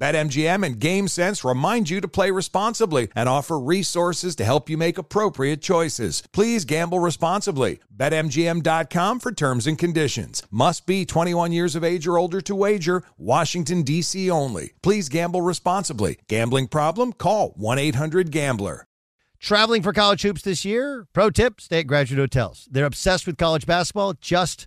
BetMGM and GameSense remind you to play responsibly and offer resources to help you make appropriate choices. Please gamble responsibly. BetMGM.com for terms and conditions. Must be 21 years of age or older to wager. Washington, D.C. only. Please gamble responsibly. Gambling problem? Call 1 800 Gambler. Traveling for college hoops this year? Pro tip stay at graduate hotels. They're obsessed with college basketball, just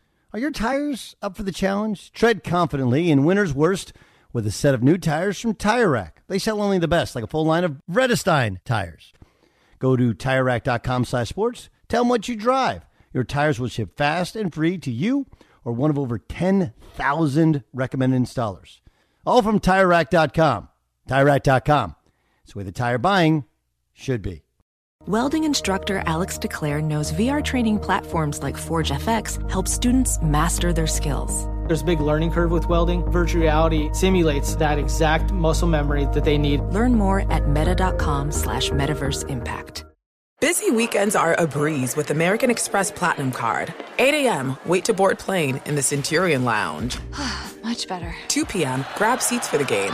Are your tires up for the challenge? Tread confidently in winter's worst with a set of new tires from Tire Rack. They sell only the best, like a full line of Vredestein tires. Go to TireRack.com slash sports. Tell them what you drive. Your tires will ship fast and free to you or one of over 10,000 recommended installers. All from TireRack.com. TireRack.com. It's the way the tire buying should be. Welding instructor Alex DeClaire knows VR training platforms like Forge FX help students master their skills. There's a big learning curve with welding. Virtual reality simulates that exact muscle memory that they need. Learn more at meta.com slash metaverse impact. Busy weekends are a breeze with American Express Platinum Card. 8 a.m., wait to board plane in the Centurion Lounge. Much better. 2 p.m., grab seats for the game.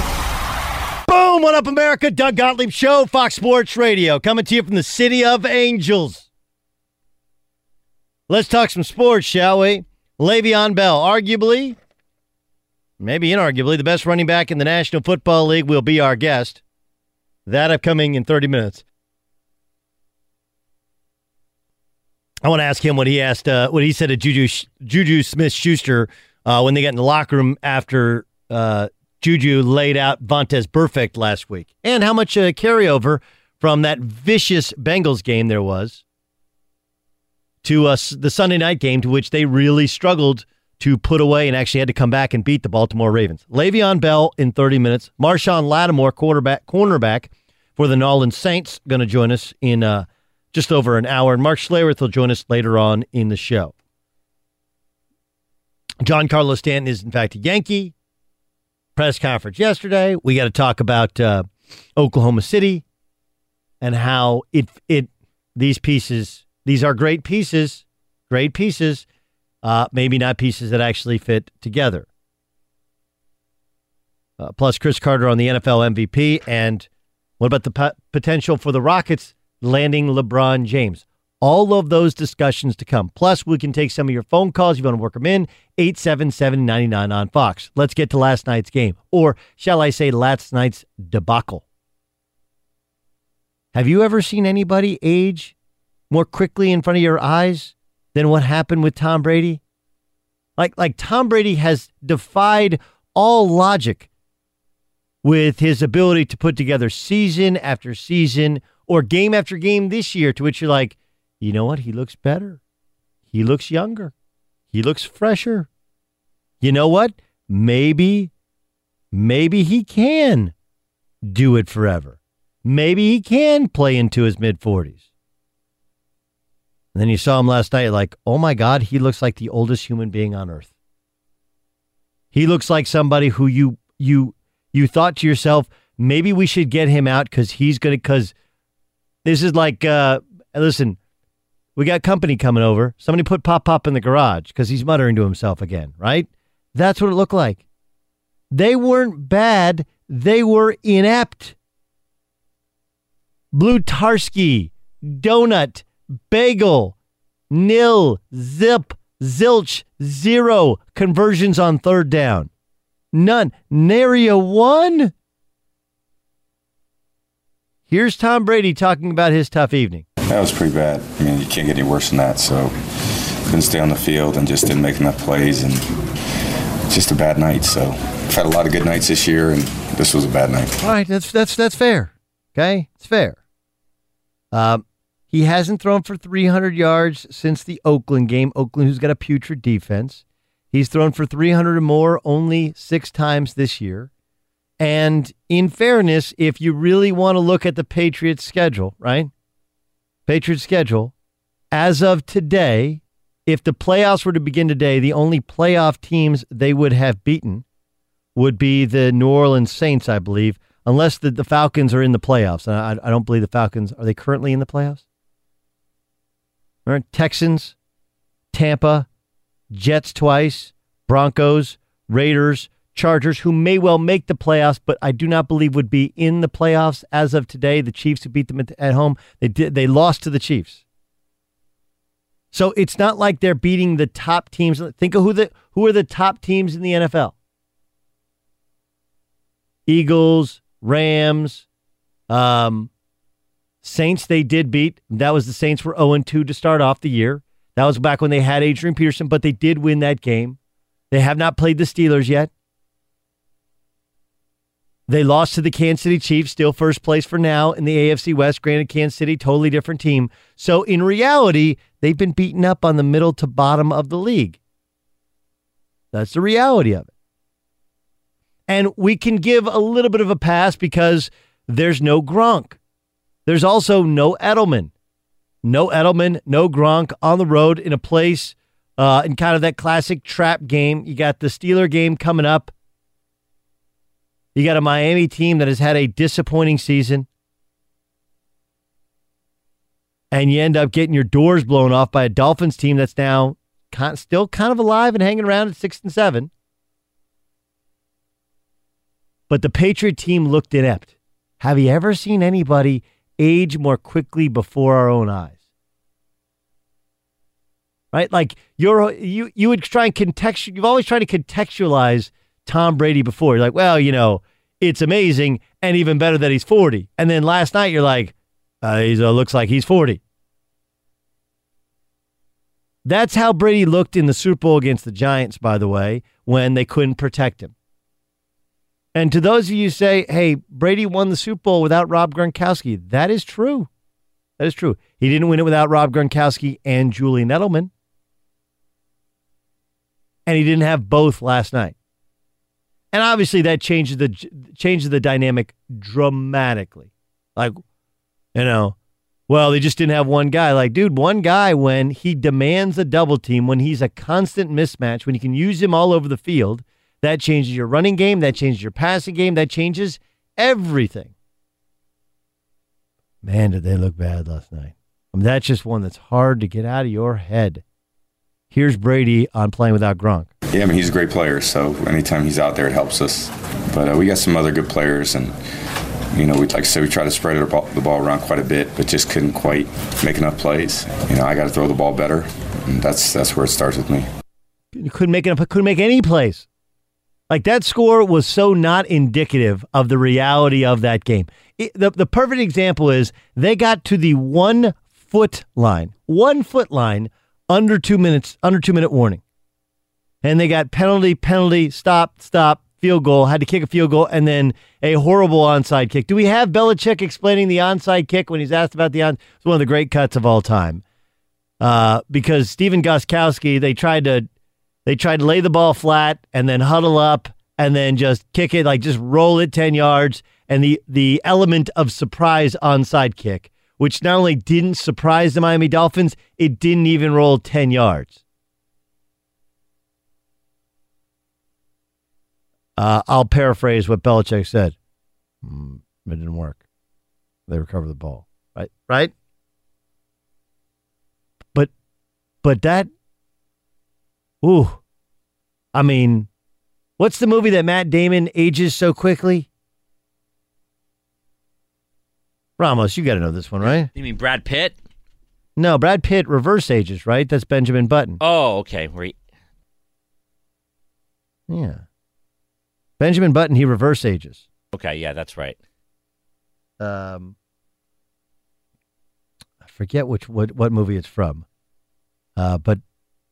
Boom! What up, America? Doug Gottlieb Show, Fox Sports Radio, coming to you from the City of Angels. Let's talk some sports, shall we? Le'Veon Bell, arguably, maybe inarguably, the best running back in the National Football League, will be our guest. That upcoming in 30 minutes. I want to ask him what he asked, uh, what he said to Juju Juju Smith Schuster uh, when they got in the locker room after uh, Juju laid out Vontaze Burfict last week, and how much uh, carryover from that vicious Bengals game there was to us the Sunday night game, to which they really struggled to put away and actually had to come back and beat the Baltimore Ravens. Le'Veon Bell in 30 minutes. Marshon Lattimore, quarterback, cornerback for the New Orleans Saints, going to join us in uh, just over an hour. And Mark Schlereth will join us later on in the show. Giancarlo Stanton is, in fact, a Yankee press conference yesterday. We got to talk about uh, Oklahoma City and how it it these pieces these are great pieces, great pieces, uh, maybe not pieces that actually fit together. Uh, plus, Cris Carter on the NFL MVP, and what about the po- potential for the Rockets landing LeBron James? All of those discussions to come. Plus, we can take some of your phone calls. If you want to work them in, 877 99 on Fox. Let's get to last night's game. Or shall I say, last night's debacle. Have you ever seen anybody age more quickly in front of your eyes than what happened with Tom Brady? Like, like Tom Brady has defied all logic with his ability to put together season after season or game after game this year, to which you're like, you know what? He looks better. He looks younger. He looks fresher. You know what? Maybe, maybe he can do it forever. Maybe he can play into his mid 40s. And then you saw him last night, like, oh my God, he looks like the oldest human being on earth. He looks like somebody who you you you thought to yourself, maybe we should get him out because he's gonna because this is like uh listen, we got company coming over. Somebody put Pop Pop in the garage because he's muttering to himself again, right? That's what it looked like. They weren't bad, they were inept. Blutarsky, Donut, Bagel, Nil, Zip, Zilch, zero conversions on third down. None. Nary a one. Here's Tom Brady talking about his tough evening. That was pretty bad. I mean, you can't get any worse than that. So couldn't stay on the field and just didn't make enough plays and just a bad night. So I've had a lot of good nights this year, and this was a bad night. All right, that's that's that's fair. Okay, it's fair. Um, he hasn't thrown for 300 yards since the Oakland game. Oakland, who's got a putrid defense. He's thrown for 300 or more only six times this year. And in fairness, if you really want to look at the Patriots' schedule, right? Patriots' schedule, as of today, if the playoffs were to begin today, the only playoff teams they would have beaten would be the New Orleans Saints, I believe, unless the, the Falcons are in the playoffs. And I, I don't believe the Falcons are they currently in the playoffs? Right, Texans, Tampa, Jets twice, Broncos, Raiders, Chargers, who may well make the playoffs, but I do not believe would be in the playoffs as of today. The Chiefs who beat them at, home, they did they lost to the Chiefs. So it's not like they're beating the top teams. Think of who the who are the top teams in the NFL. Eagles, Rams, um, Saints. They did beat. That was the Saints were 0 2 to start off the year. That was back when they had Adrian Peterson, but they did win that game. They have not played the Steelers yet. They lost to the Kansas City Chiefs, still first place for now in the AFC West. Granted, Kansas City, totally different team. So in reality, they've been beaten up on the middle to bottom of the league. That's the reality of it. And we can give a little bit of a pass because there's no Gronk. There's also no Edelman. No Edelman, no Gronk on the road in a place uh, in kind of that classic trap game. You got the Steeler game coming up. You got a Miami team that has had a disappointing season. And you end up getting your doors blown off by a Dolphins team that's now still kind of alive and hanging around at six and seven. But the Patriot team looked inept. Have you ever seen anybody age more quickly before our own eyes? Right? Like you're you you would try and contextual you've always tried to contextualize Tom Brady before. You're like, well, you know, it's amazing and even better that he's 40. And then last night you're like, uh, he uh, looks like he's 40. That's how Brady looked in the Super Bowl against the Giants, by the way, when they couldn't protect him. And to those of you who say, hey, Brady won the Super Bowl without Rob Gronkowski, that is true. That is true. He didn't win it without Rob Gronkowski and Julian Edelman. And he didn't have both last night. And obviously that changes the changes the dynamic dramatically. Like, you know, well, they just didn't have one guy. Like, dude, one guy when he demands a double team, when he's a constant mismatch, when you can use him all over the field, that changes your running game, that changes your passing game, that changes everything. Man, did they look bad last night. I mean, that's just one that's hard to get out of your head. Here's Brady on playing without Gronk. Yeah, I mean, he's a great player, so anytime he's out there, it helps us. But uh, we got some other good players, and, you know, we like I said, we try to spread the ball, the ball around quite a bit, but just couldn't quite make enough plays. You know, I got to throw the ball better, and that's that's where it starts with me. You couldn't make enough, couldn't make any plays. Like that score was so not indicative of the reality of that game. It, the, the perfect example is they got to the one foot line, one foot line under two minutes, under two minute warning and they got penalty, penalty, stop, stop, field goal, had to kick a field goal, and then a horrible onside kick. Do we have Belichick explaining the onside kick when he's asked about the on? It's one of the great cuts of all time. Uh, because Stephen Gostkowski, they tried to they tried to lay the ball flat and then huddle up and then just kick it, like just roll it 10 yards. And the the element of surprise onside kick, which not only didn't surprise the Miami Dolphins, it didn't even roll 10 yards. Uh, I'll paraphrase what Belichick said. Mm, it didn't work. They recover the ball. Right? Right? But but that ooh. I mean, what's the movie that Matt Damon ages so quickly? Ramos, you got to know this one, right? You mean Brad Pitt? No, Brad Pitt reverse ages, right? That's Benjamin Button. Oh, okay. Where he, Yeah. Benjamin Button, he reverse ages. okay, yeah, that's right. Um, I forget which what what movie it's from. Uh, but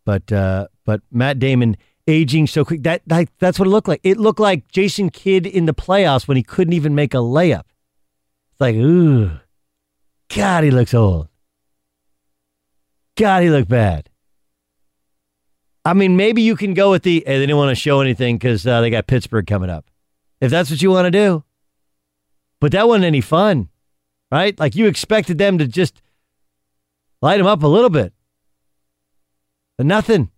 but uh, but Matt Damon aging so quick that, that that's what it looked like. It looked like Jason Kidd in the playoffs when he couldn't even make a layup. Like, ooh, God, he looks old. God, he looked bad. I mean, maybe you can go with the. Hey, they didn't want to show anything because uh, they got Pittsburgh coming up. If that's what you want to do, but that wasn't any fun, right? Like you expected them to just light him up a little bit. But nothing.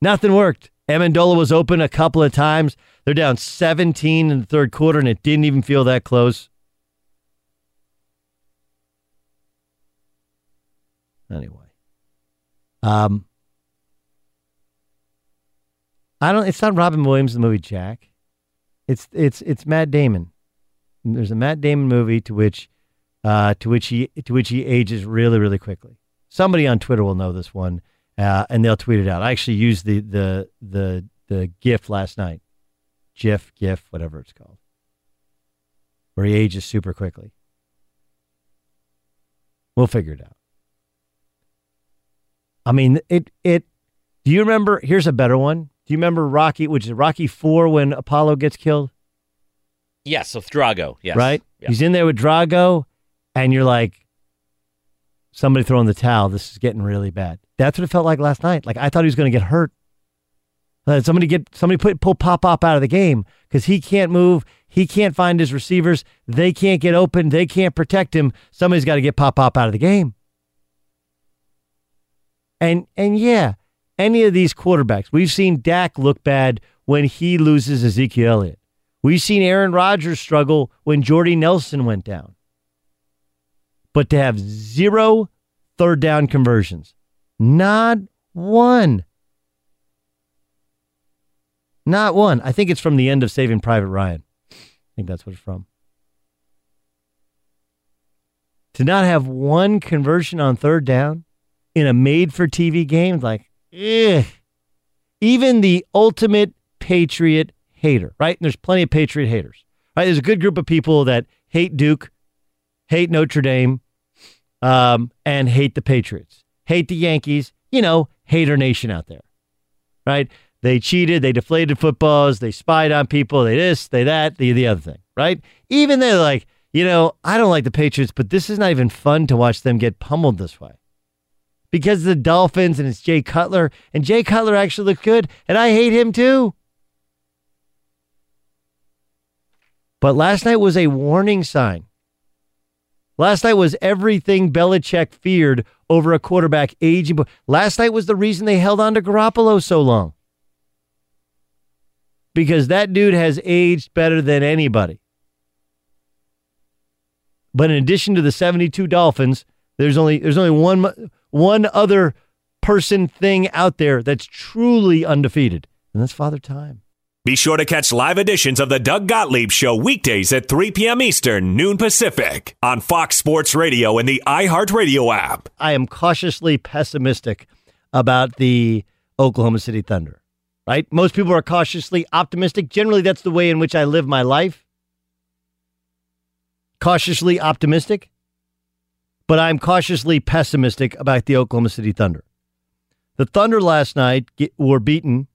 Nothing worked. Amendola was open a couple of times. They're down 17 in the third quarter, and it didn't even feel that close. Anyway. Um I don't it's not Robin Williams the movie Jack. It's it's it's Matt Damon. There's a Matt Damon movie to which uh, to which he to which he ages really really quickly. Somebody on Twitter will know this one, uh, and they'll tweet it out. I actually used the the the the GIF last night, GIF GIF whatever it's called, where he ages super quickly. We'll figure it out. I mean it it. Do you remember? Here's a better one. Do you remember Rocky, which is Rocky Four, when Apollo gets killed? Yeah, so Drago, yes. right? Yeah. He's in there with Drago, and you're like, somebody throwing the towel. This is getting really bad. That's what it felt like last night. Like I thought he was going to get hurt. Uh, somebody get somebody put pull Pop Pop out of the game because he can't move. He can't find his receivers. They can't get open. They can't protect him. Somebody's got to get Pop Pop out of the game. And and yeah, any of these quarterbacks, we've seen Dak look bad when he loses Ezekiel Elliott. We've seen Aaron Rodgers struggle when Jordy Nelson went down. But to have zero third down conversions, not one. Not one. I think it's from the end of Saving Private Ryan. I think that's what it's from. To not have one conversion on third down in a made for TV game, like, eh. Even the ultimate Patriot hater, right? And there's plenty of Patriot haters, right? There's a good group of people that hate Duke, hate Notre Dame, um, and hate the Patriots, hate the Yankees, you know, hater nation out there, right? They cheated, they deflated footballs, they spied on people, they this, they that, the, the other thing, right? Even they're like, you know, I don't like the Patriots, but this is not even fun to watch them get pummeled this way. Because the Dolphins and it's Jay Cutler, and Jay Cutler actually looked good, and I hate him too. But last night was a warning sign. Last night was everything Belichick feared over a quarterback aging. Last night was the reason they held on to Garoppolo so long. Because that dude has aged better than anybody. But in addition to the 72 Dolphins, there's only there's only one one other person thing out there that's truly undefeated, and that's Father Time. Be sure to catch live editions of the Doug Gottlieb Show weekdays at 3 p.m. Eastern, noon Pacific, on Fox Sports Radio and the iHeartRadio app. I am cautiously pessimistic about the Oklahoma City Thunder. Right? Most people are cautiously optimistic. Generally, that's the way in which I live my life. Cautiously optimistic. But I'm cautiously pessimistic about the Oklahoma City Thunder. The Thunder last night get, were beaten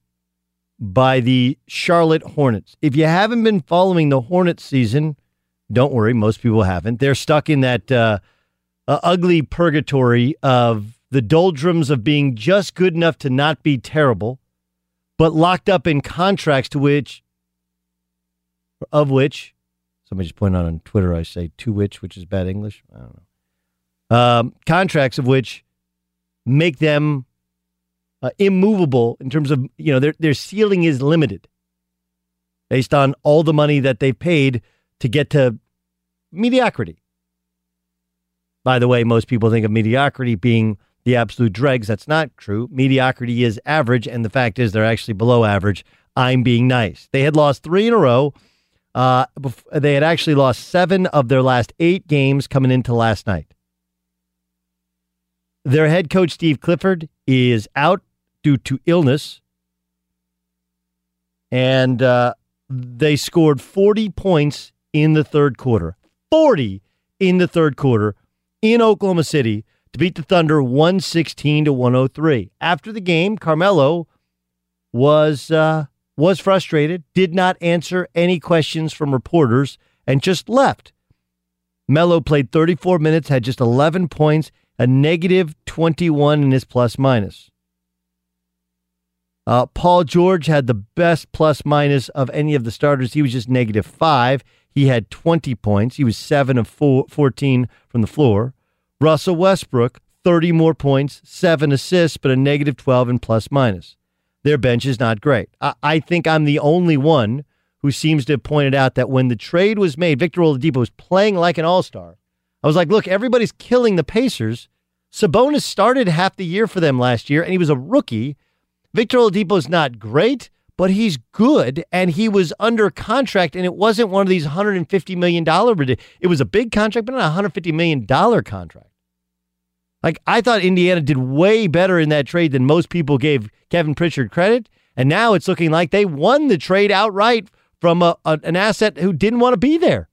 by the Charlotte Hornets. If you haven't been following the Hornets season, don't worry, most people haven't. They're stuck in that uh, uh, ugly purgatory of the doldrums of being just good enough to not be terrible, but locked up in contracts to which, of which, somebody just pointed out on Twitter, I say to which, which is bad English. I don't know. Um, contracts of which make them uh, immovable in terms of you know their their ceiling is limited. based on all the money that they've paid to get to mediocrity. By the way, most people think of mediocrity being the absolute dregs. That's not true. Mediocrity is average, and the fact is they're actually below average. I'm being nice. They had lost three in a row. Uh, they had actually lost seven of their last eight games coming into last night. Their head coach, Steve Clifford, is out due to illness. And uh, they scored 40 points in the third quarter. 40 in the third quarter in Oklahoma City to beat the Thunder 116 to 103. After the game, Carmelo was uh, was frustrated, did not answer any questions from reporters, and just left. Melo played 34 minutes, had just 11 points, a negative 21 in his plus minus. Uh, Paul George had the best plus minus of any of the starters. He was just negative five. He had 20 points. He was seven of four, 14 from the floor. Russell Westbrook, 30 more points, seven assists, but a negative 12 in plus minus. Their bench is not great. I, I think I'm the only one who seems to have pointed out that when the trade was made, Victor Oladipo was playing like an all star. I was like, look, everybody's killing the Pacers. Sabonis started half the year for them last year, and he was a rookie. Victor Oladipo is not great, but he's good, and he was under contract, and it wasn't one of these $150 million. It was a big contract, but not a $150 million contract. Like I thought Indiana did way better in that trade than most people gave Kevin Pritchard credit. And now it's looking like they won the trade outright from a, a, an asset who didn't want to be there.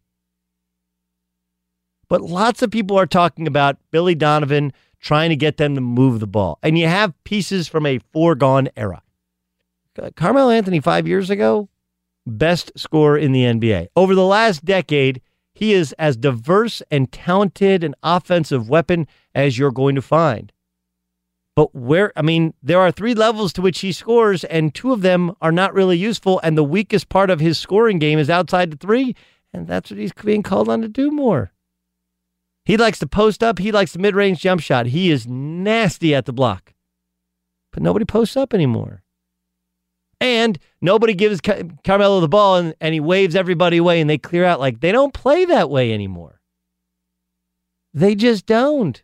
But lots of people are talking about Billy Donovan trying to get them to move the ball. And you have pieces from a foregone era. Carmelo Anthony, five years ago, best scorer in the NBA. Over the last decade, he is as diverse and talented an offensive weapon as you're going to find. But where, I mean, there are three levels to which he scores, and two of them are not really useful. And the weakest part of his scoring game is outside the three, and that's what he's being called on to do more. He likes to post up, he likes the mid range jump shot. He is nasty at the block, but nobody posts up anymore. And nobody gives Car- Carmelo the ball and, and he waves everybody away and they clear out. Like they don't play that way anymore. They just don't.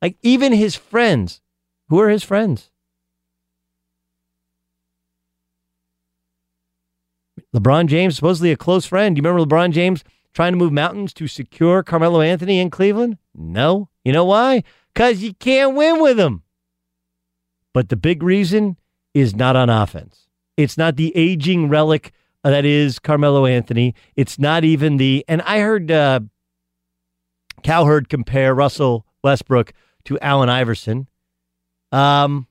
Like even his friends, who are his friends? LeBron James, supposedly a close friend. You remember LeBron James trying to move mountains to secure Carmelo Anthony in Cleveland? No. You know why? Because you can't win with him. But the big reason is not on offense. It's not the aging relic that is Carmelo Anthony. It's not even the, and I heard uh, Cowherd compare Russell Westbrook to Allen Iverson. Um,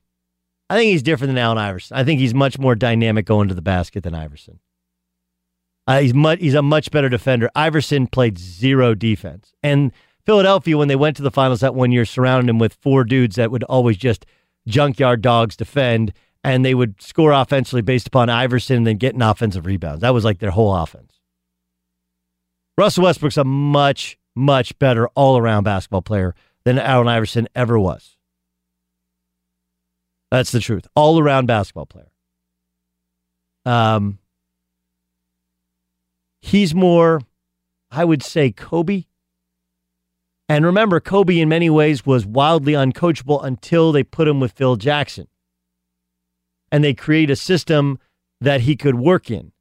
I think he's different than Allen Iverson. I think he's much more dynamic going to the basket than Iverson. Uh, he's much, he's a much better defender. Iverson played zero defense, and Philadelphia, when they went to the finals that one year, surrounded him with four dudes that would always just junkyard dogs defend, and they would score offensively based upon Iverson and then getting offensive rebounds. That was like their whole offense. Russell Westbrook's a much, much better all around basketball player than Allen Iverson ever was. That's the truth. All around basketball player. Um, he's more, I would say, Kobe. And remember, Kobe in many ways was wildly uncoachable until they put him with Phil Jackson. And they create a system that he could work in.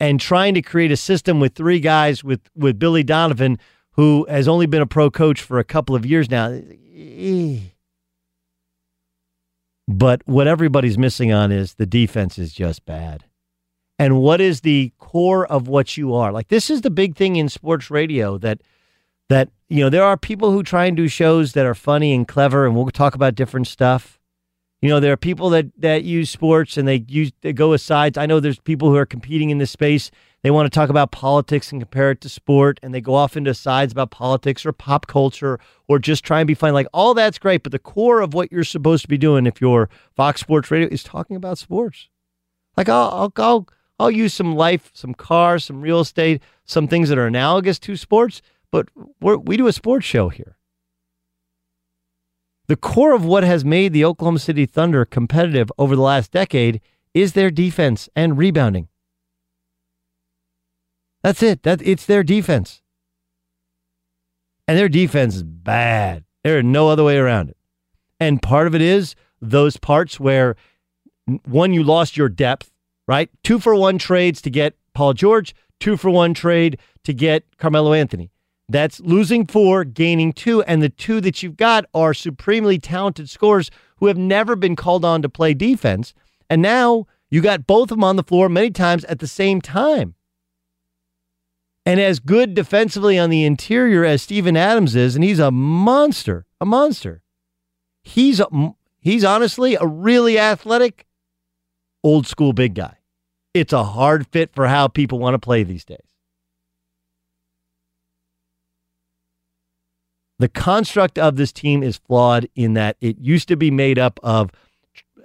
And trying to create a system with three guys with, with Billy Donovan, who has only been a pro coach for a couple of years now. Eh. But what everybody's missing on is the defense is just bad. And what is the core of what you are? Like this is the big thing in sports radio that that you know there are people who try and do shows that are funny and clever and we'll talk about different stuff. You know, there are people that that use sports and they use they go aside. I know there's people who are competing in this space. They want to talk about politics and compare it to sport, and they go off into sides about politics or pop culture or just try and be fun. Like all that's great, but the core of what you're supposed to be doing if you're Fox Sports Radio is talking about sports. Like I'll I'll I'll, I'll use some life, some cars, some real estate, some things that are analogous to sports, but we do a sports show here. The core of what has made the Oklahoma City Thunder competitive over the last decade is their defense and rebounding. That's it. That it's their defense. And their defense is bad. There is no other way around it. And part of it is those parts where one, you lost your depth, right? Two for one trades to get Paul George, two for one trade to get Carmelo Anthony. That's losing four, gaining two, and the two that you've got are supremely talented scorers who have never been called on to play defense. And now you got both of them on the floor many times at the same time. And as good defensively on the interior as Steven Adams is, and he's a monster, a monster. He's a, he's honestly a really athletic, old school big guy. It's a hard fit for how people want to play these days. The construct of this team is flawed in that it used to be made up of,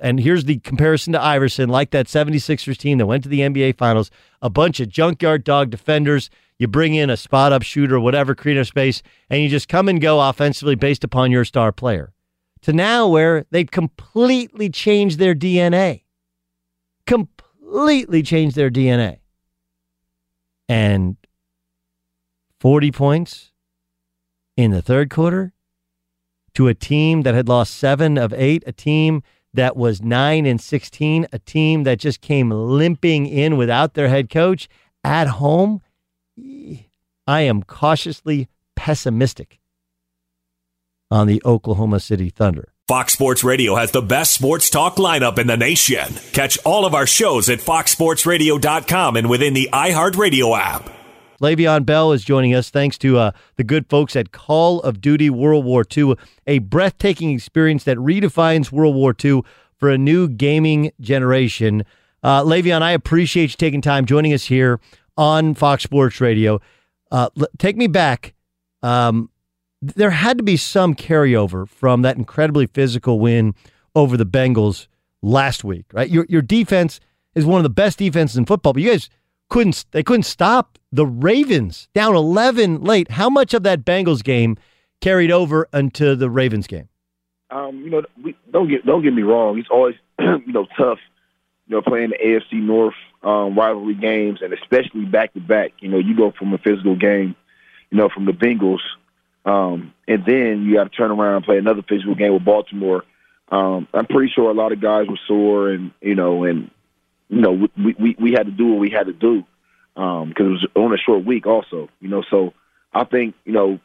and here's the comparison to Iverson, like that 76ers team that went to the NBA Finals, a bunch of junkyard dog defenders. You bring in a spot up shooter, whatever, creative space, and you just come and go offensively based upon your star player. To now where they've completely changed their DNA. Completely changed their DNA. And 40 points in the third quarter to a team that had lost seven of eight, a team that was nine and 16, a team that just came limping in without their head coach at home. I am cautiously pessimistic on the Oklahoma City Thunder. Fox Sports Radio has the best sports talk lineup in the nation. Catch all of our shows at foxsportsradio.com and within the iHeartRadio app. Le'Veon Bell is joining us thanks to uh, the good folks at Call of Duty World War II, a breathtaking experience that redefines World War II for a new gaming generation. Uh, Le'Veon, I appreciate you taking time joining us here on Fox Sports Radio. Uh, take me back. Um, there had to be some carryover from that incredibly physical win over the Bengals last week, right? Your your defense is one of the best defenses in football, but you guys couldn't they couldn't stop the Ravens down 11 late. How much of that Bengals game carried over into the Ravens game? Um, you know, we, don't get don't get me wrong. It's always you know tough, you know, playing the AFC North um, rivalry games, and especially back to back. You know, you go from a physical game, you know, from the Bengals, um, and then you got to turn around and play another physical game with Baltimore. Um, I'm pretty sure a lot of guys were sore, and you know, and you know, we we, we had to do what we had to do because um, it was on a short week, also. You know, so I think you know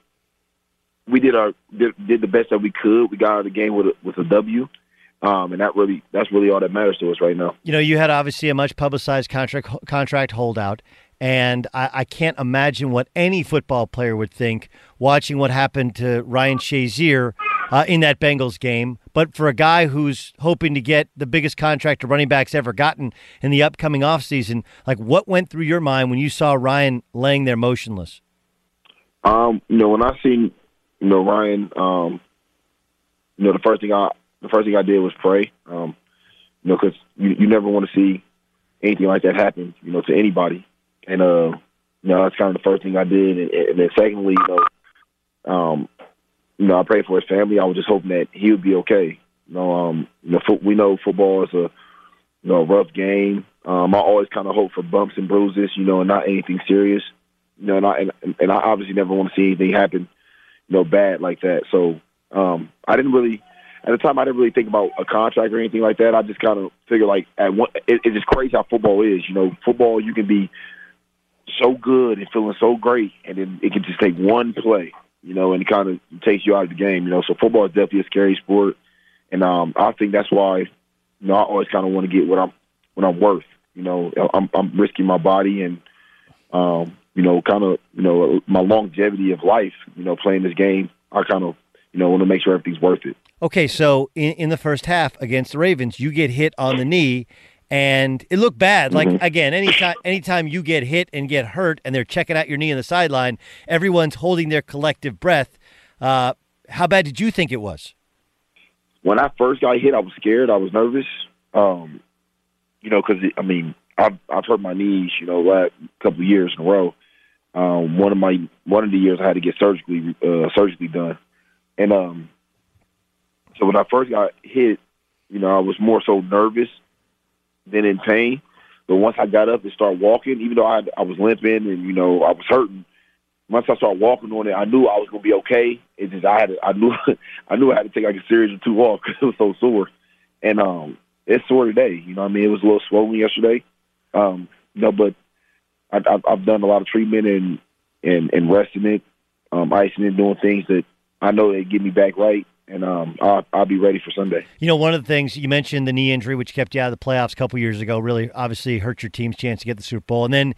we did our did, did the best that we could. We got out of the game with a, with a W. Um, and that really that's really all that matters to us right now. You know, you had obviously a much publicized contract contract holdout, and I, I, can't imagine what any football player would think watching what happened to Ryan Shazier uh, in that Bengals game. But for a guy who's hoping to get the biggest contract a running back's ever gotten in the upcoming offseason, like what went through your mind when you saw Ryan laying there motionless? Um, you know, when I seen you know Ryan, um, you know the first thing I the first thing I did was pray. Um, you know, because you, you never want to see anything like that happen, you know, to anybody. And uh, you know, that's kind of the first thing I did. And, and then secondly, you know, um, you know, I prayed for his family. I was just hoping that he would be okay. You know, um, you know, fo- we know football is a you know rough game. Um, I always kind of hope for bumps and bruises, you know, and not anything serious. You know, and I and, and I obviously never want to see anything happen, you know, bad like that. So um, I didn't really at the time I didn't really think about a contract or anything like that. I just kind of figured like at one, it, it's just crazy how football is. You know, football you can be so good and feeling so great, and then it can just take one play, you know, and it kind of takes you out of the game. You know, so football is definitely a scary sport, and um, I think that's why, you know, I always kind of want to get what I'm what I'm worth. You know, I'm I'm risking my body and, um, you know, kind of you know my longevity of life. You know, playing this game, I kind of you know want to make sure everything's worth it. Okay, so in, in the first half against the Ravens, you get hit on the knee, and it looked bad. Like Mm-hmm. again, anytime anytime you get hit and get hurt, and they're checking out your knee on the sideline, everyone's holding their collective breath. Uh, how bad did you think it was? when I first got hit, I was scared. I was nervous. Um, you know, because I mean, I've I've hurt my knees. You know, last couple of years in a row. Um, one of my one of the years I had to get surgically uh, surgically done, and um, so when I first got hit, you know, I was more so nervous then in pain. But once I got up and started walking, even though I I was limping and you know I was hurting, once I started walking on it, I knew I was gonna be okay. It just I had to, I knew I knew I had to take like a series or two off because it was so sore, and um, it's sore today. You know, I mean, it was a little swollen yesterday, um, you know, but I, I've, I've done a lot of treatment and and and resting it, um, icing it, doing things that I know they get me back right, and um, I'll, I'll be ready for Sunday. You know, one of the things you mentioned the knee injury, which kept you out of the playoffs a couple years ago, really obviously hurt your team's chance to get the Super Bowl, and then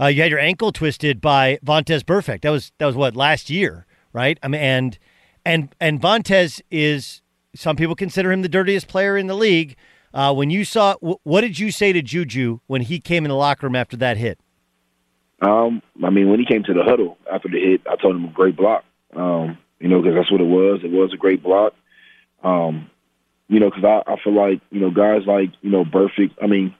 uh, you had your ankle twisted by Vontaze Burfict. That was that was what last year, right? I mean, and and and Vontaze is some people consider him the dirtiest player in the league. Uh, when you saw, what did you say to Juju when he came in the locker room after that hit? Um, I mean, when he came to the huddle after the hit, I told him a great block. Um, you know, because that's what it was. It was a great block. Um, you know, because I, I feel like you know guys like you know Burfict. I mean,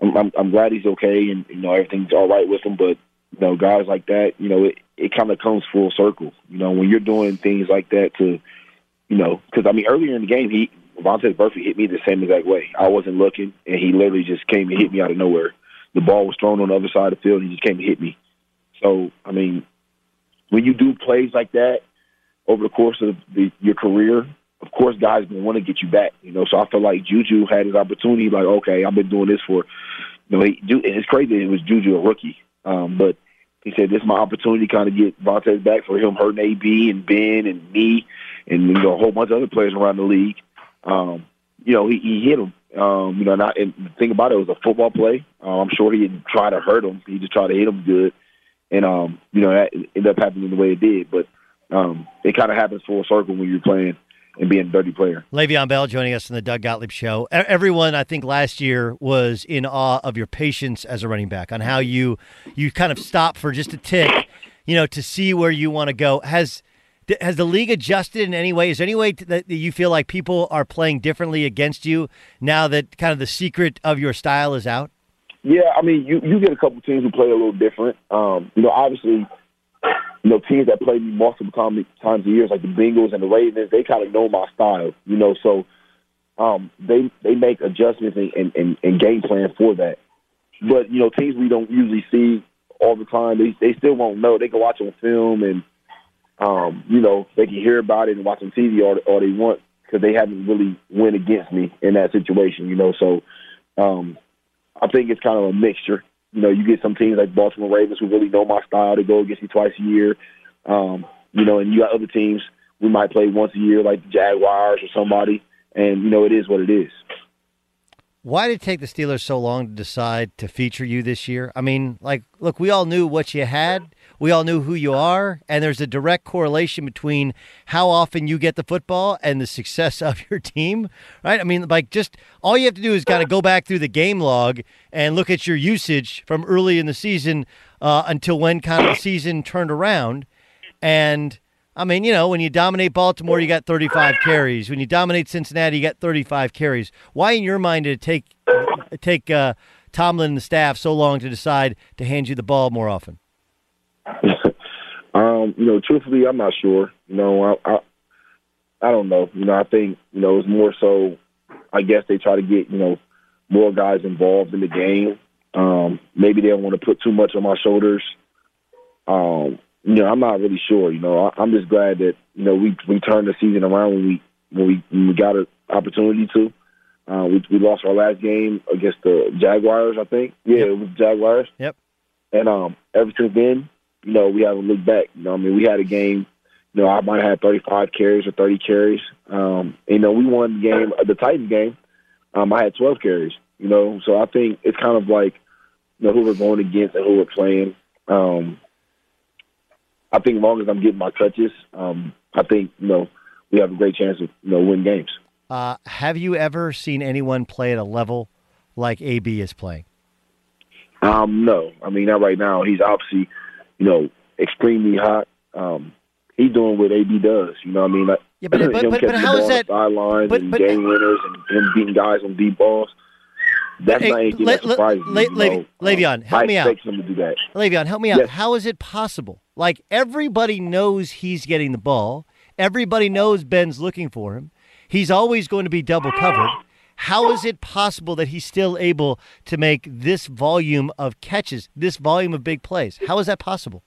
I'm, I'm, I'm glad he's okay and you know everything's all right with him. But you know, guys like that, you know, it it kind of comes full circle. You know, when you're doing things like that to, you know, because I mean earlier in the game he Vontaze Burfict hit me the same exact way. I wasn't looking, and he literally just came and hit me out of nowhere. The ball was thrown on the other side of the field, and he just came and hit me. So, I mean, when you do plays like that over the course of the, your career, of course, guys to want to get you back. You know, so I feel like Juju had his opportunity. Like, okay, I've been doing this for, you know, he, and it's crazy. It was Juju a rookie, um, but he said this is my opportunity to kind of get Vontaze back for him hurting AB and Ben and me and you know a whole bunch of other players around the league. Um, you know, he, he hit him. Um, you know, not, and the thing about it, it was a football play. Uh, I'm sure he didn't try to hurt him. He just tried to hit him good. And, um, you know, that ended up happening the way it did. But um, it kind of happens full circle when you're playing and being a dirty player. Le'Veon Bell joining us in the Doug Gottlieb Show. Everyone, I think, last year was in awe of your patience as a running back on how you you kind of stop for just a tick, you know, to see where you want to go. Has has the league adjusted in any way? Is there any way that you feel like people are playing differently against you now that kind of the secret of your style is out? Yeah, I mean, you you get a couple teams who play a little different. Um, you know, obviously, you know, teams that play me multiple times times a year, like the Bengals and the Ravens, they kind of know my style. You know, so um, they they make adjustments and, and, and, and game plan for that. But you know, teams we don't usually see all the time, they they still won't know. They can watch on film and um, you know, they can hear about it and watch on TV all, all they want because they haven't really went against me in that situation, you know. So um, I think it's kind of a mixture. You know, you get some teams like Baltimore Ravens who really know my style. to go against me twice a year. Um, you know, and you got other teams we might play once a year, like the Jaguars or somebody. And you know, it is what it is. Why did it take the Steelers so long to decide to feature you this year? I mean, like, look, we all knew what you had we all knew who you are, and there's a direct correlation between how often you get the football and the success of your team, right? I mean, like just all you have to do is kind of go back through the game log and look at your usage from early in the season uh, until when kind of the season turned around, and. I mean, you know, when you dominate Baltimore, you got 35 carries. When you dominate Cincinnati, you got 35 carries. Why, in your mind, did it take take uh, Tomlin and the staff so long to decide to hand you the ball more often? um, you know, truthfully, I'm not sure. You know, I, I I don't know. You know, I think you know it's more so. I guess they try to get you know more guys involved in the game. Um, maybe they don't want to put too much on my shoulders. Um, you know, I'm not really sure. You know, I, I'm just glad that you know we we turned the season around when we when we when we got an opportunity to. Uh, we we lost our last game against the Jaguars, I think. Yeah, yep. it was Jaguars. Yep. And um, ever since then, you know, we haven't looked back. You know, I mean, we had a game. You know, I might have had 35 carries or 30 carries. Um, you know, we won the game, the Titans game. Um, I had 12 carries. You know, so I think it's kind of like, you know, who we're going against and who we're playing. Um, I think as long as I'm getting my touches, um, I think you know we have a great chance to you know win games. Uh, have you ever seen anyone play at a level like AB is playing? Um, no, I mean not right now. He's obviously you know, extremely hot. Um, he's doing what AB does. You know what I mean? Like, yeah, but, but, but, but how is that? Sidelines but, and but, game winners and him beating guys on deep balls. That's hey, not anything Le, that surprises Le, me. Le, you know? Le'Veon, help I me out. him to do that. Le'Veon, help me out. Yes. How is it possible? Like everybody knows he's getting the ball. Everybody knows Ben's looking for him. He's always going to be double covered. How is it possible that he's still able to make this volume of catches, this volume of big plays? How is that possible?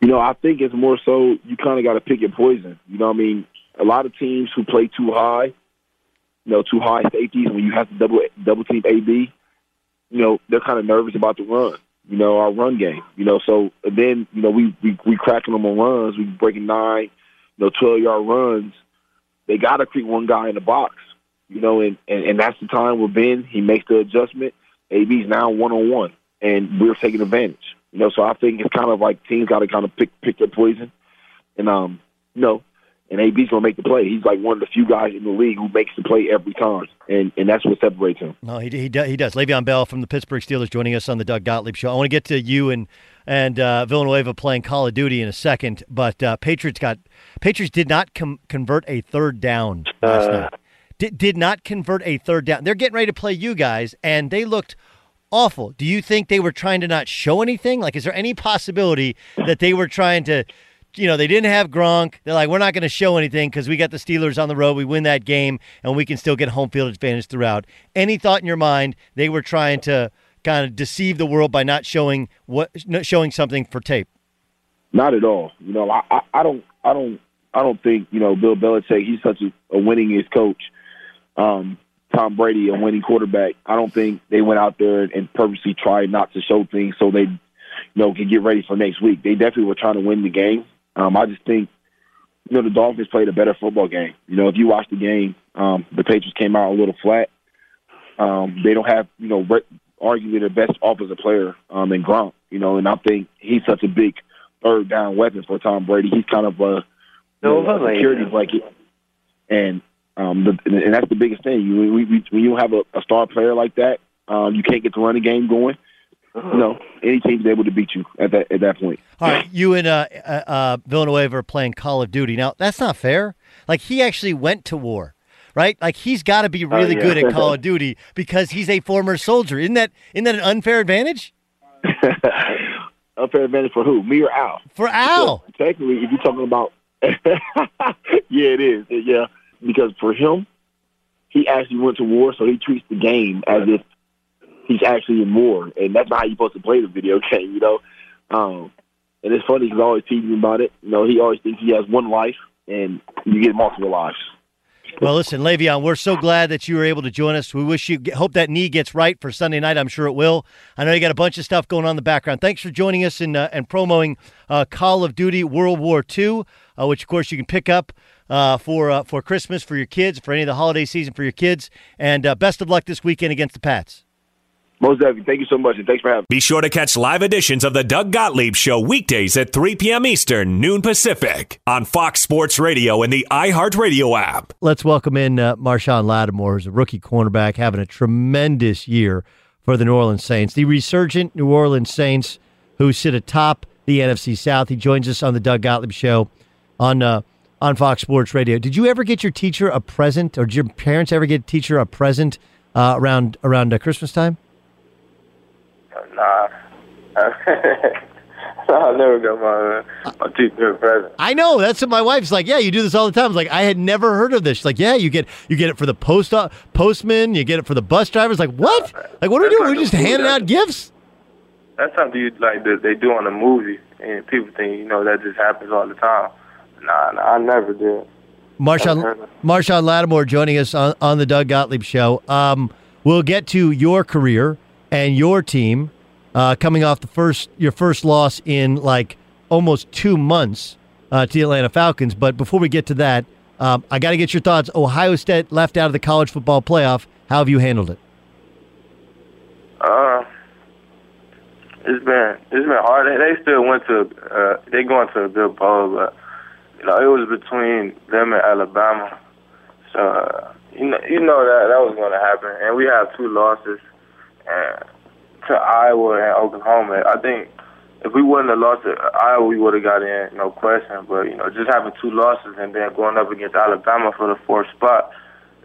You know, I think it's more so you kind of got to pick your poison. You know I mean? A lot of teams who play too high, you know, too high safeties when you have to double double team AB, you know, they're kind of nervous about the run. You know, our run game. You know, so then you know we we we cracking them on runs. We breaking nine, you know, twelve yard runs. They got to create one guy in the box. You know, and, and and that's the time where Ben he makes the adjustment. AB's now one on one, and we're taking advantage. You know, so I think it's kind of like teams got to kind of pick pick their poison, and um, you know, and AB's gonna make the play. He's like one of the few guys in the league who makes the play every time, and and that's what separates him. No, he he does. He does. Le'Veon Bell from the Pittsburgh Steelers joining us on the Doug Gottlieb Show. I want to get to you and and uh, Villanueva playing Call of Duty in a second, but uh, Patriots got Patriots did not com- convert a third down last Uh. night. Did did not convert a third down. They're getting ready to play you guys, and they looked awful. Do you think they were trying to not show anything? Like, is there any possibility that they were trying to? You know, they didn't have Gronk. They're like, we're not going to show anything because we got the Steelers on the road. We win that game, and we can still get home field advantage throughout. Any thought in your mind they were trying to kind of deceive the world by not showing what, showing something for tape? Not at all. You know, I, I, I don't, I don't, I don't think you know Bill Belichick. He's such a, a winningest coach. Um, Tom Brady, a winning quarterback. I don't think they went out there and purposely tried not to show things so they, you know, can get ready for next week. They definitely were trying to win the game. Um, I just think, you know, the Dolphins played a better football game. You know, if you watch the game, um, the Patriots came out a little flat. Um, they don't have, you know, re- arguably their best offensive player um, in Gronk. You know, and I think he's such a big third down weapon for Tom Brady. He's kind of a, No, you know, a security blanket, and um, the, and that's the biggest thing. You we, we, when you have a, a star player like that, um, you can't get the running game going. You know, any team's able to beat you at that at that point. All right, you and uh, uh, uh, Villanueva are playing Call of Duty. Now, that's not fair. Like, he actually went to war, right? Like, he's got to be really yeah. good at Call of Duty because he's a former soldier. Isn't that isn't that an unfair advantage Unfair advantage for who? Me or Al? for Al? So, technically, if you're talking about, yeah, it is. Yeah, because for him, he actually went to war, so he treats the game as if he's actually in war, and that's not how you're supposed to play the video game, you know. Um, and it's funny because I always tease him about it. You know, he always thinks he has one life, and you get multiple lives. Well, listen, Le'Veon, we're so glad that you were able to join us. We wish you hope that knee gets right for Sunday night. I'm sure it will. I know you got a bunch of stuff going on in the background. Thanks for joining us and uh, and promoting uh, Call of Duty World War II, uh, which of course you can pick up uh, for uh, for Christmas for your kids, for any of the holiday season for your kids. And uh, best of luck this weekend against the Pats. Most definitely. Thank you so much, and thanks for having me. Be sure to catch live editions of the Doug Gottlieb Show weekdays at 3 p.m. Eastern, noon Pacific, on Fox Sports Radio and the iHeartRadio app. Let's welcome in uh, Marshon Lattimore, who's a rookie cornerback, having a tremendous year for the New Orleans Saints. The resurgent New Orleans Saints, who sit atop the NFC South. He joins us on the Doug Gottlieb Show on uh, on Fox Sports Radio. Did you ever get your teacher a present, or did your parents ever get a teacher a present uh, around around uh, Christmas time? Nah. I never got my my teacher a present. I know that's what my wife's like. Yeah, you do this all the time. I was like, I had never heard of this. She's like, yeah, you get you get it for the post uh, postman, you get it for the bus drivers. Like what? Like what are we doing? We're just handing out gifts. That's something you like that they do on a movie, and people think you know that just happens all the time. Nah I never did. Marshon Marshon Lattimore joining us on, on the Doug Gottlieb Show. Um, we'll get to your career and your team uh, coming off the first your first loss in like almost two months uh, to the Atlanta Falcons. But before we get to that, um, I got to get your thoughts. Ohio State left out of the college football playoff. How have you handled it? Uh, it's been it's been hard. They, they still went to uh, they going to a good bowl, but you know it was between them and Alabama. So uh, you know you know that that was going to happen, and we have two losses, and to Iowa and Oklahoma. I think if we wouldn't have lost to Iowa, we would have got in, no question. But you know, just having two losses and then going up against Alabama for the fourth spot,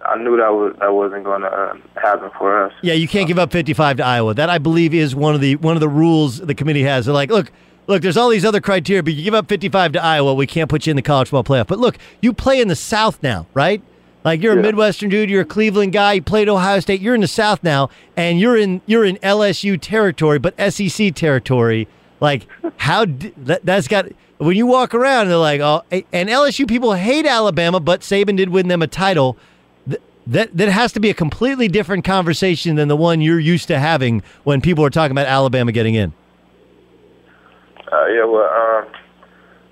I knew that was that wasn't going to uh, happen for us. Yeah, you can't give up 55 to Iowa. That I believe is one of the one of the rules the committee has. They're like, look, look, there's all these other criteria, but you give up 55 to Iowa, we can't put you in the college football playoff. But look, you play in the South now, right? Like you're a Midwestern dude, you're a Cleveland guy, you played Ohio State, you're in the South now, and you're in you're in LSU territory, but SEC territory. Like how d- that, that's got when you walk around, they're like, oh, and LSU people hate Alabama, but Saban did win them a title. Th- That that has to be a completely different conversation than the one you're used to having when people are talking about Alabama getting in. Uh, yeah, well, um,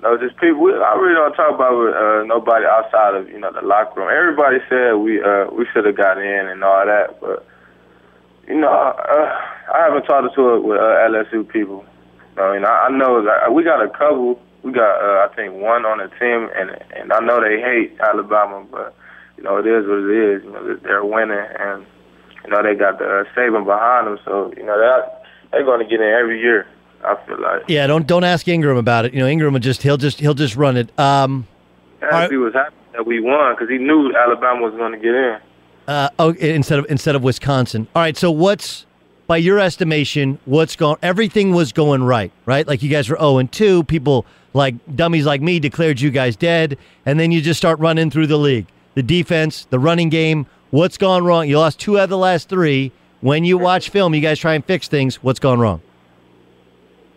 no, just people. We, I really don't talk about uh, nobody outside of you know the locker room. Everybody said we uh, we should have got in and all that, but you know, uh, I haven't talked to it with uh, LSU people. I mean, I, I know that we got a couple. We got, uh, I think, one on the team, and and I know they hate Alabama, but you know, it is what it is. You know, they're winning, and you know they got the uh, Saban behind them, so you know that they're going to get in every year. I feel like. Yeah, don't don't ask Ingram about it. You know, Ingram will just he'll just he'll just run it. Um, he was happy that we won because he knew Alabama was going to get in. Uh, oh, instead of instead of Wisconsin. All right. So what's by your estimation? What's going? Everything was going right, right? Like you guys were zero and two. People like dummies like me declared you guys dead, and then you just start running through the league. The defense, the running game. What's gone wrong? You lost two out of the last three. When you watch film, you guys try and fix things. What's gone wrong?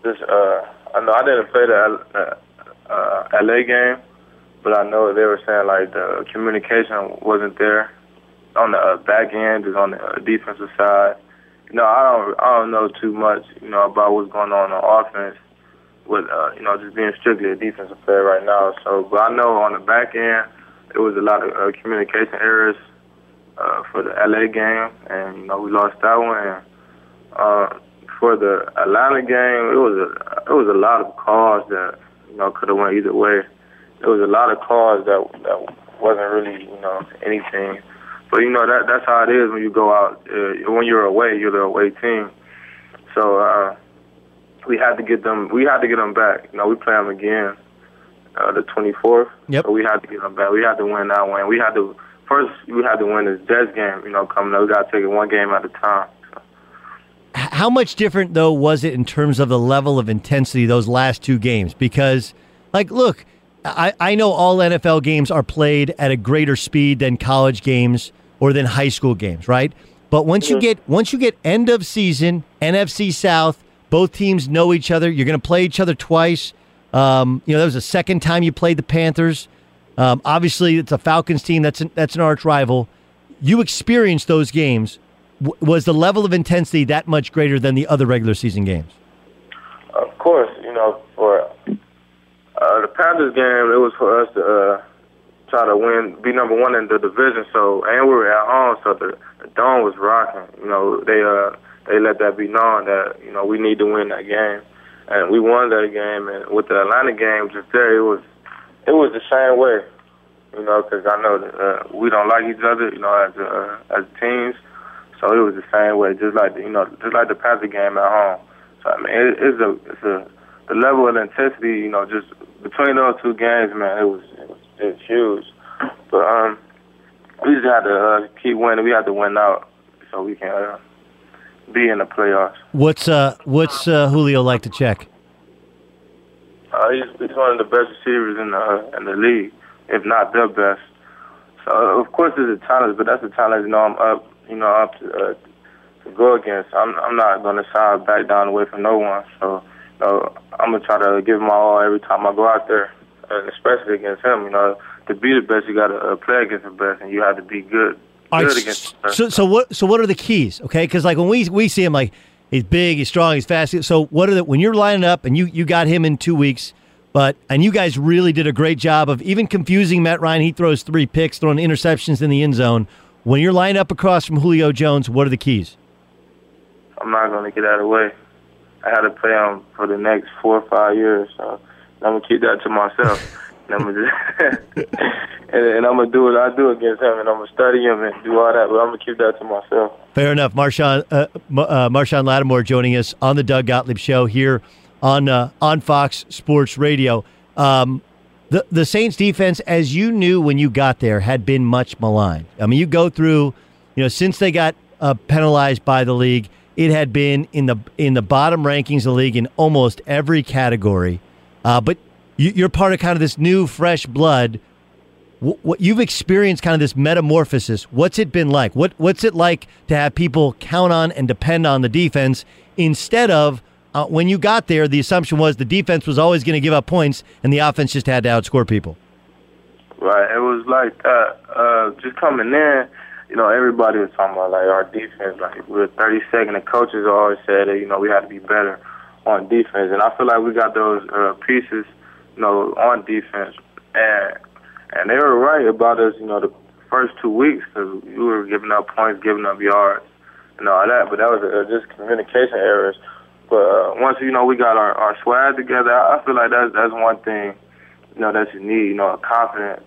Just, uh, I know I didn't play the uh, uh, LA game, but I know they were saying like the communication wasn't there on the uh, back end, just on the uh, defensive side. You know, I don't, I don't know too much, you know, about what's going on on offense with, uh, you know, just being strictly a defensive player right now. So, but I know on the back end, there was a lot of uh, communication errors uh, for the LA game, and you know, we lost that one. And, uh, for the Atlanta game, it was a it was a lot of calls that you know could have went either way. There was a lot of calls that that wasn't really you know anything. But you know that that's how it is when you go out. Uh, when you're away, you're the away team. So uh, we had to get them. We had to get them back. You know, we play them again uh, the 24th. Yep. So we had to get them back. We had to win that one. We had to first. We had to win this Jets game. You know, coming up, we got to take it one game at a time. How much different though was it in terms of the level of intensity those last two games? Because, like, look, I, I know all NFL games are played at a greater speed than college games or than high school games, right? But once you get once you get end of season, NFC South, both teams know each other. You're going to play each other twice. Um, you know that was the second time you played the Panthers. Um, obviously, it's a Falcons team that's an, that's an arch rival. You experienced those games. Was the level of intensity that much greater than the other regular season games? Of course, you know, for uh, the Panthers game, it was for us to uh, try to win, be number one in the division. So, and we were at home, so the, the dome was rocking. You know, they uh, they let that be known that you know we need to win that game, and we won that game. And with the Atlanta game, just there, it was it was the same way. You know, because I know that uh, we don't like each other. You know, as uh, as teams. So it was the same way, just like the, you know, just like the Panther game at home. So I mean, it, it's a it's a the level of intensity, you know, just between those two games, man, it was it was, it was huge. But um, we just had to uh, keep winning. We had to win out so we can uh, be in the playoffs. What's uh what's uh, Julio like to check? Uh, he's, he's one of the best receivers in the uh, in the league, if not the best. So of course, there's a talent, but that's a talent. You know, I'm up, you know, up to, uh, to go against. I'm I'm not gonna shy back down away from no one. So, you know, I'm gonna try to give my all every time I go out there, and especially against him. You know, to be the best, you got to uh, play against the best, and you have to be good. All right, Good against the best. so so what so what are the keys? Okay, because like when we we see him like he's big, he's strong, he's fast. So what are the when you're lining up and you you got him in two weeks, but and you guys really did a great job of even confusing Matt Ryan. He throws three picks, throwing interceptions in the end zone. When you're lined up across from Julio Jones, what are the keys? I'm not gonna get out of the way. I had to play him for the next four or five years, so I'm gonna keep that to myself. and I'm gonna just, and, and I'm gonna do what I do against him, and I'm gonna study him and do all that. But I'm gonna keep that to myself. Fair enough. Marshon, uh, uh, Marshon Lattimore joining us on the Doug Gottlieb Show here on uh, on Fox Sports Radio. Um, the the Saints defense, as you knew when you got there, had been much maligned. I mean, you go through, you know, since they got uh, penalized by the league, it had been in the in the bottom rankings of the league in almost every category. Uh, but you, you're part of kind of this new, fresh blood. wh- what you've experienced, kind of this metamorphosis. What's it been like? What What's it like to have people count on and depend on the defense instead of uh, when you got there, the assumption was the defense was always going to give up points and the offense just had to outscore people. Right. It was like that. Uh, just coming in, you know, everybody was talking about like our defense. Like we were 32nd, and coaches always said that you know we had to be better on defense, and I feel like we got those uh, pieces, you know, on defense, and and they were right about us. You know, the first two weeks because we were giving up points, giving up yards, and all that. But that was uh, just communication errors. But uh, once you know we got our, our swag together, I feel like that's that's one thing, you know, that you need. You know, a confident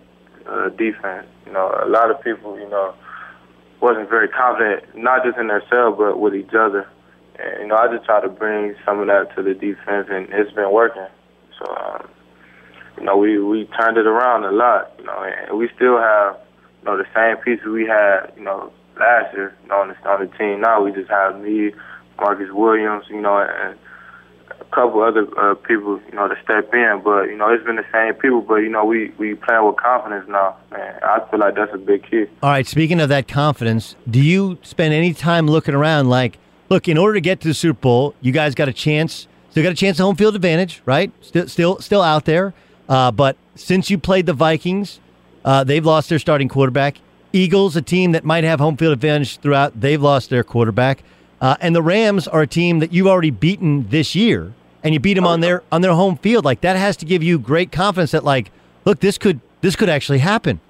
uh, defense. You know, a lot of people, you know, wasn't very confident, not just in themselves but with each other. And you know, I just try to bring some of that to the defense, and it's been working. So, um, you know, we we turned it around a lot. You know, and we still have, you know, the same pieces we had, you know, last year. You know, on the on the team now, we just have me. Marcus Williams, you know, and a couple other uh, people, you know, to step in. But you know, it's been the same people. But you know, we we playing with confidence now, man. I feel like that's a big key. All right. Speaking of that confidence, do you spend any time looking around like, look, in order to get to the Super Bowl, you guys got a chance. Still got a chance of home field advantage, right? Still, still, still out there. Uh, but since you played the Vikings, uh, they've lost their starting quarterback. Eagles, a team that might have home field advantage throughout, they've lost their quarterback. Uh, and the Rams are a team that you've already beaten this year, and you beat them on their on their home field. Like that has to give you great confidence that like, look, this could this could actually happen.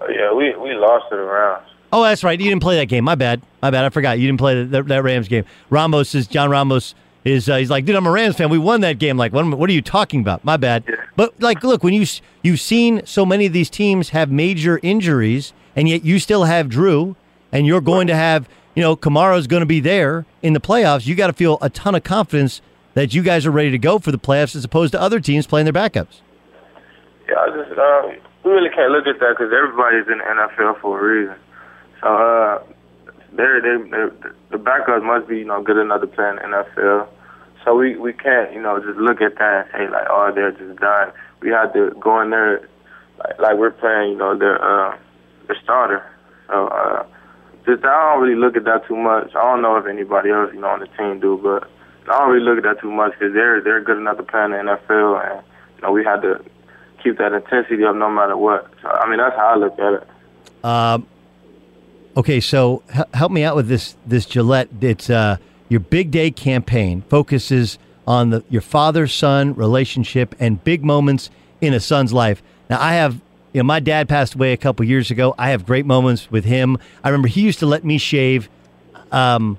Uh, yeah, we we lost to the Rams. Oh, that's right. You didn't play that game. My bad. My bad. I forgot. You didn't play the, that, that Rams game. Ramos is John Ramos is uh, he's like, dude, I'm a Rams fan. We won that game. Like, what, what are you talking about? My bad. Yeah. But like, look, when you you've seen so many of these teams have major injuries, and yet you still have Drew, and you're going to have you know Kamara's going to be there in the playoffs. You got to feel a ton of confidence that you guys are ready to go for the playoffs, as opposed to other teams playing their backups. Yeah, I just um, we really can't look at that because everybody's in the NFL for a reason. So uh, they're, they they're, the backups must be you know good enough to play in the NFL. So we we can't you know just look at that and say like oh they're just done. We have to go in there like, like we're playing you know their uh, their starter. So uh, just I don't really look at that too much. I don't know if anybody else you know on the team do, but I don't really look at that too much because they're they're good enough to play in the NFL, and you know we had to keep that intensity up no matter what. So I mean that's how I look at it. Um, okay, so h- help me out with this. This Gillette. It's uh, your big day campaign focuses on the your father son relationship and big moments in a son's life. Now, I have. You know, my dad passed away a couple years ago. I have great moments with him. I remember he used to let me shave. Um,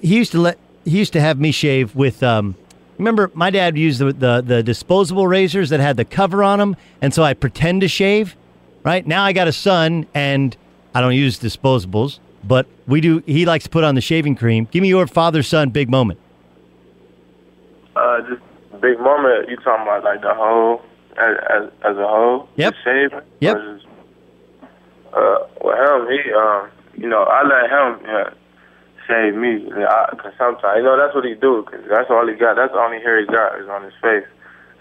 he used to let he used to have me shave with. Um, remember, my dad used the, the the disposable razors that had the cover on them, and so I pretend to shave. Right now, I got a son, and I don't use disposables, but we do. He likes to put on the shaving cream. Give me your father son big moment. Uh, just big moment. You talking about like the whole as as, as a whole? Yep. Shaving. Yep. Just, uh, with him, he um, you know, I let him yeah, shave me. Because sometimes, you know, that's what he do. Cause that's all he got. That's the only hair he got is on his face.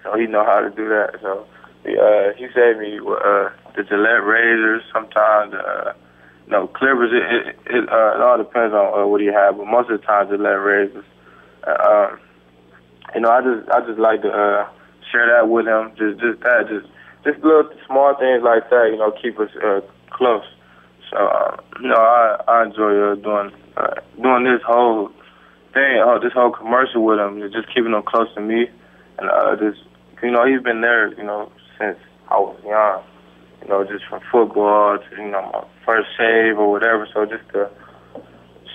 So he know how to do that. So he, uh, he saved me with uh, the Gillette razors. Sometimes, uh, know, clippers. It it, it, uh, it all depends on uh, what he had, but most of the time Gillette razors. Uh, um, you know, I just I just like to uh, share that with him. Just just that, just just little small things like that. You know, keep us uh, close. So uh, you know, I I enjoy uh, doing uh, doing this whole thing, uh, this whole commercial with him. Just keeping him close to me, and uh, just you know, he's been there. You know, since I was young. You know, just from football to you know my first shave or whatever. So just to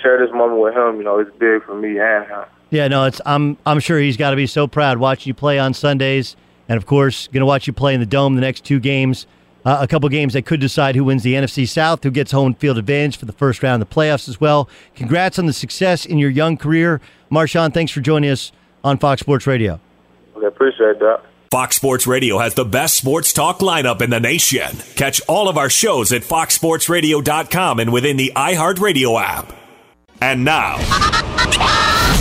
share this moment with him, you know, it's big for me and him. Yeah, no, it's I'm I'm sure he's got to be so proud watching you play on Sundays, and of course, going to watch you play in the dome the next two games. Uh, a couple games that could decide who wins the NFC South, who gets home field advantage for the first round of the playoffs as well. Congrats on the success in your young career, Marshon. Thanks for joining us on Fox Sports Radio. I appreciate that. Fox Sports Radio has the best sports talk lineup in the nation. Catch all of our shows at foxsportsradio.com and within the iHeartRadio app. And now,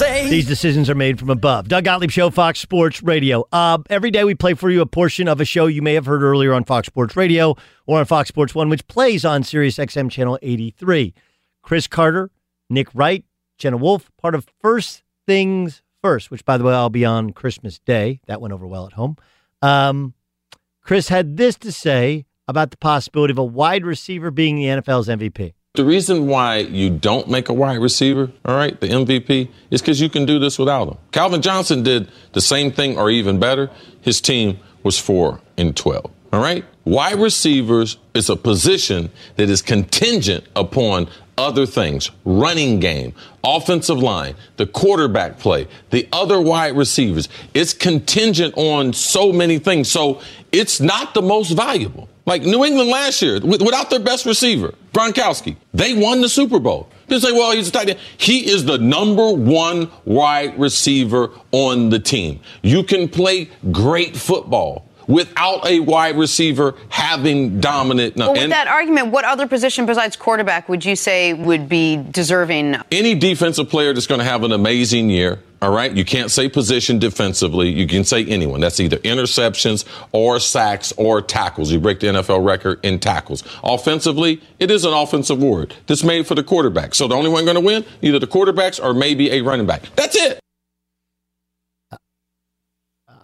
Fox? These decisions are made from above. Doug Gottlieb Show, Fox Sports Radio. Uh, every day we play for you a portion of a show you may have heard earlier on Fox Sports Radio or on Fox Sports One, which plays on Sirius XM Channel 83. Cris Carter, Nick Wright, Jenna Wolfe, part of First Things First, which, by the way, I'll be on Christmas Day. That went over well at home. Um, Cris had this to say about the possibility of a wide receiver being the NFL's MVP. The reason why you don't make a wide receiver, all right, the MVP, is because you can do this without him. Calvin Johnson did the same thing or even better. His team was 4 and 12. All right? Wide receivers is a position that is contingent upon other things running game, offensive line, the quarterback play, the other wide receivers. It's contingent on so many things. So it's not the most valuable. Like New England last year, without their best receiver, Gronkowski, they won the Super Bowl. They say, well, he's a tight end. He is the number one wide receiver on the team. You can play great football without a wide receiver having dominant. No, well, with that argument, what other position besides quarterback would you say would be deserving? Any defensive player that's going to have an amazing year. All right, you can't say position defensively. You can say anyone. That's either interceptions or sacks or tackles. You break the NFL record in tackles. Offensively, it is an offensive award that's made for the quarterback. So the only one going to win, either the quarterbacks or maybe a running back. That's it.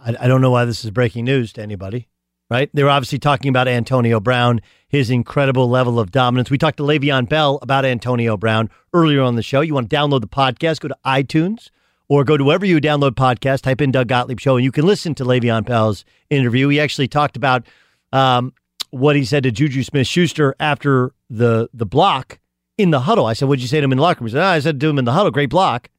I, I don't know why this is breaking news to anybody, right? They were obviously talking about Antonio Brown, his incredible level of dominance. We talked to Le'Veon Bell about Antonio Brown earlier on the show. You want to download the podcast, go to iTunes or go to wherever you download podcasts, type in Doug Gottlieb Show, and you can listen to Le'Veon Bell's interview. He actually talked about um, what he said to Juju Smith Schuster after the the block in the huddle. I said, What'd you say to him in the locker room? He said, oh, I said to him in the huddle, great block.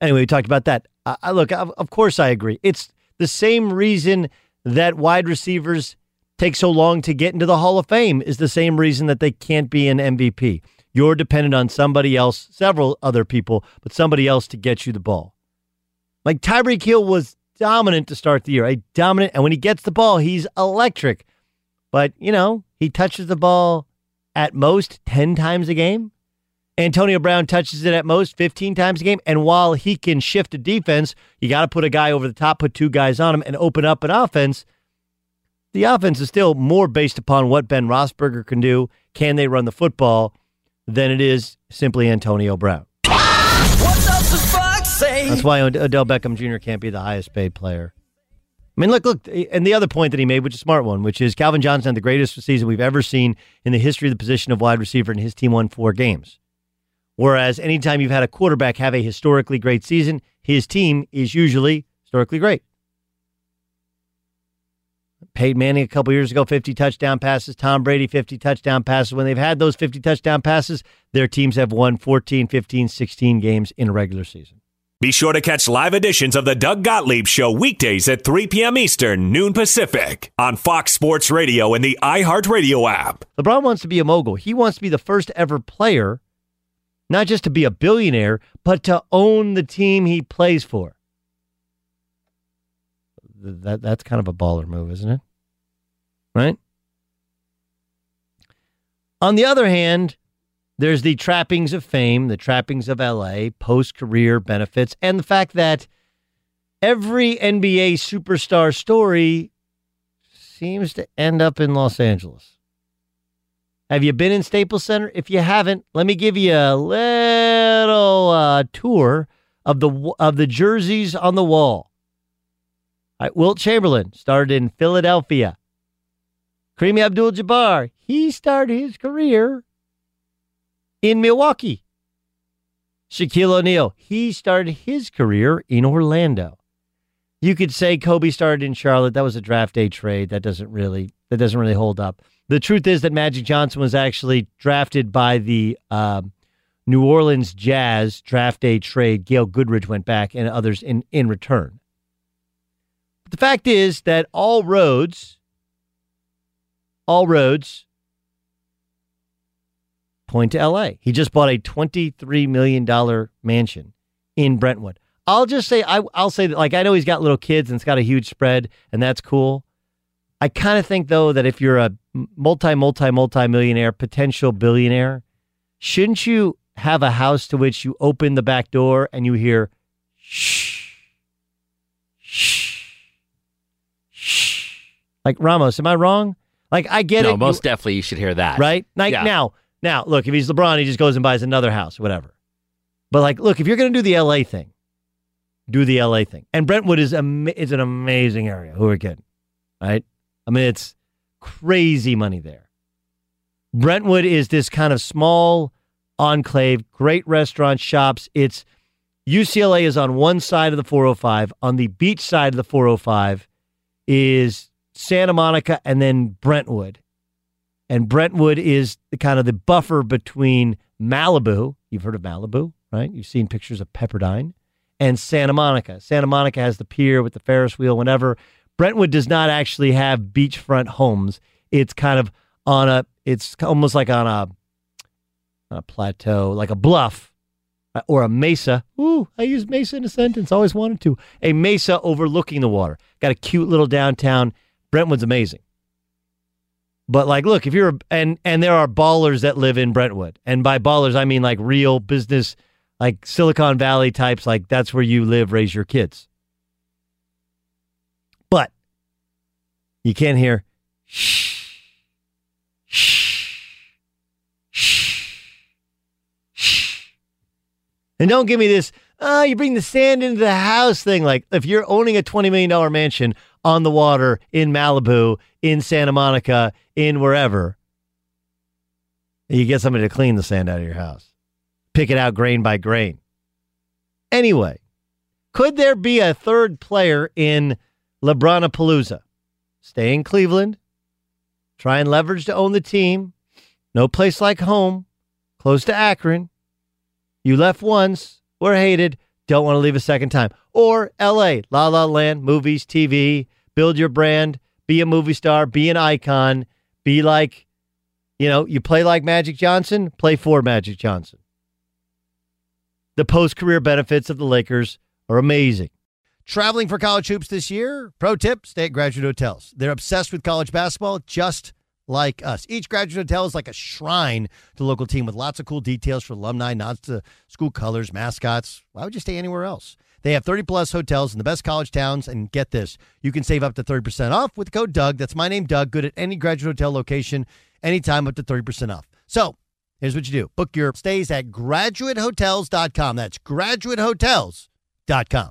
Anyway, we talked about that. I, I look, of course, I agree. It's the same reason that wide receivers take so long to get into the Hall of Fame is the same reason that they can't be an MVP. You're dependent on somebody else, several other people, but somebody else to get you the ball. Like Tyreek Hill was dominant to start the year, a dominant, and when he gets the ball, he's electric. But, you know, he touches the ball at most 10 times a game. Antonio Brown touches it at most 15 times a game. And while he can shift a defense, you got to put a guy over the top, put two guys on him, and open up an offense. The offense is still more based upon what Ben Roethlisberger can do. Can they run the football? Than it is simply Antonio Brown. That's why Odell Beckham Jr. can't be the highest paid player. I mean, look, look, and the other point that he made, which is a smart one, which is Calvin Johnson had the greatest season we've ever seen in the history of the position of wide receiver, and his team won four games. Whereas anytime you've had a quarterback have a historically great season, his team is usually historically great. Peyton Manning a couple years ago, 50 touchdown passes. Tom Brady, 50 touchdown passes. When they've had those 50 touchdown passes, their teams have won 14, 15, 16 games in a regular season. Be sure to catch live editions of the Doug Gottlieb Show weekdays at 3 p.m. Eastern, noon Pacific, on Fox Sports Radio and the iHeartRadio app. LeBron wants to be a mogul. He wants to be the first ever player not just to be a billionaire, but to own the team he plays for. That that's kind of a baller move, isn't it? Right? On the other hand, there's the trappings of fame, the trappings of LA, post career benefits, and the fact that every NBA superstar story seems to end up in Los Angeles. Have you been in Staples Center? If you haven't, let me give you a little uh, tour of the of the jerseys on the wall. Right, Wilt Chamberlain started in Philadelphia. Kareem Abdul-Jabbar, he started his career in Milwaukee. Shaquille O'Neal, he started his career in Orlando. You could say Kobe started in Charlotte. That was a draft day trade. That doesn't really that doesn't really hold up. The truth is that Magic Johnson was actually drafted by the uh, New Orleans Jazz draft day trade. Gail Goodrich went back and others in, in return. But the fact is that all roads, all roads point to LA. He just bought a $23 million mansion in Brentwood. I'll just say, I, I'll say that, like, I know he's got little kids and it's got a huge spread, and that's cool. I kind of think though that if you're a multi multi multi millionaire potential billionaire, shouldn't you have a house to which you open the back door and you hear shh shh shh Like Ramos, am I wrong? Like I get no, it. No, most you- definitely you should hear that. right? Like Yeah. now, now look, if he's LeBron, he just goes and buys another house, whatever. But like, look, if you're going to do the LA thing, do the LA thing. And Brentwood is am- is an amazing area. Who are kidding, right? I mean, it's crazy money there. Brentwood is this kind of small enclave, great restaurant shops. It's UCLA is on one side of the 405. On the beach side of the 405 is Santa Monica and then Brentwood. And Brentwood is the kind of the buffer between Malibu. You've heard of Malibu, right? You've seen pictures of Pepperdine and Santa Monica. Santa Monica has the pier with the Ferris wheel, whatever. Brentwood does not actually have beachfront homes. It's kind of on a, it's almost like on a, a plateau, like a bluff uh, or a mesa. Ooh, I use mesa in a sentence. I always wanted to. A mesa overlooking the water. Got a cute little downtown. Brentwood's amazing. But like, look, if you're and and there are ballers that live in Brentwood, and by ballers I mean like real business, like Silicon Valley types. Like that's where you live, raise your kids. But you can't hear. Shh shh shh And don't give me this, oh, you bring the sand into the house thing. Like, if you're owning a $20 million mansion on the water in Malibu, in Santa Monica, in wherever, you get somebody to clean the sand out of your house, pick it out grain by grain. Anyway, could there be a third player in LeBronapalooza? Stay in Cleveland, try and leverage to own the team. No place like home, close to Akron. You left once, were hated, don't want to leave a second time. Or LA, La La Land, movies, TV, build your brand, be a movie star, be an icon, be like, you know, you play like Magic Johnson, play for Magic Johnson. The post career benefits of the Lakers are amazing. Traveling for college hoops this year? Pro tip stay at graduate hotels. They're obsessed with college basketball, just like us. Each graduate hotel is like a shrine to the local team with lots of cool details for alumni, nods to school colors, mascots. Why would you stay anywhere else? They have 30 plus hotels in the best college towns. And get this, you can save up to 30% off with code Doug. That's my name, Doug. Good at any graduate hotel location, anytime up to 30% off. So here's what you do book your stays at graduatehotels.com. That's graduatehotels.com.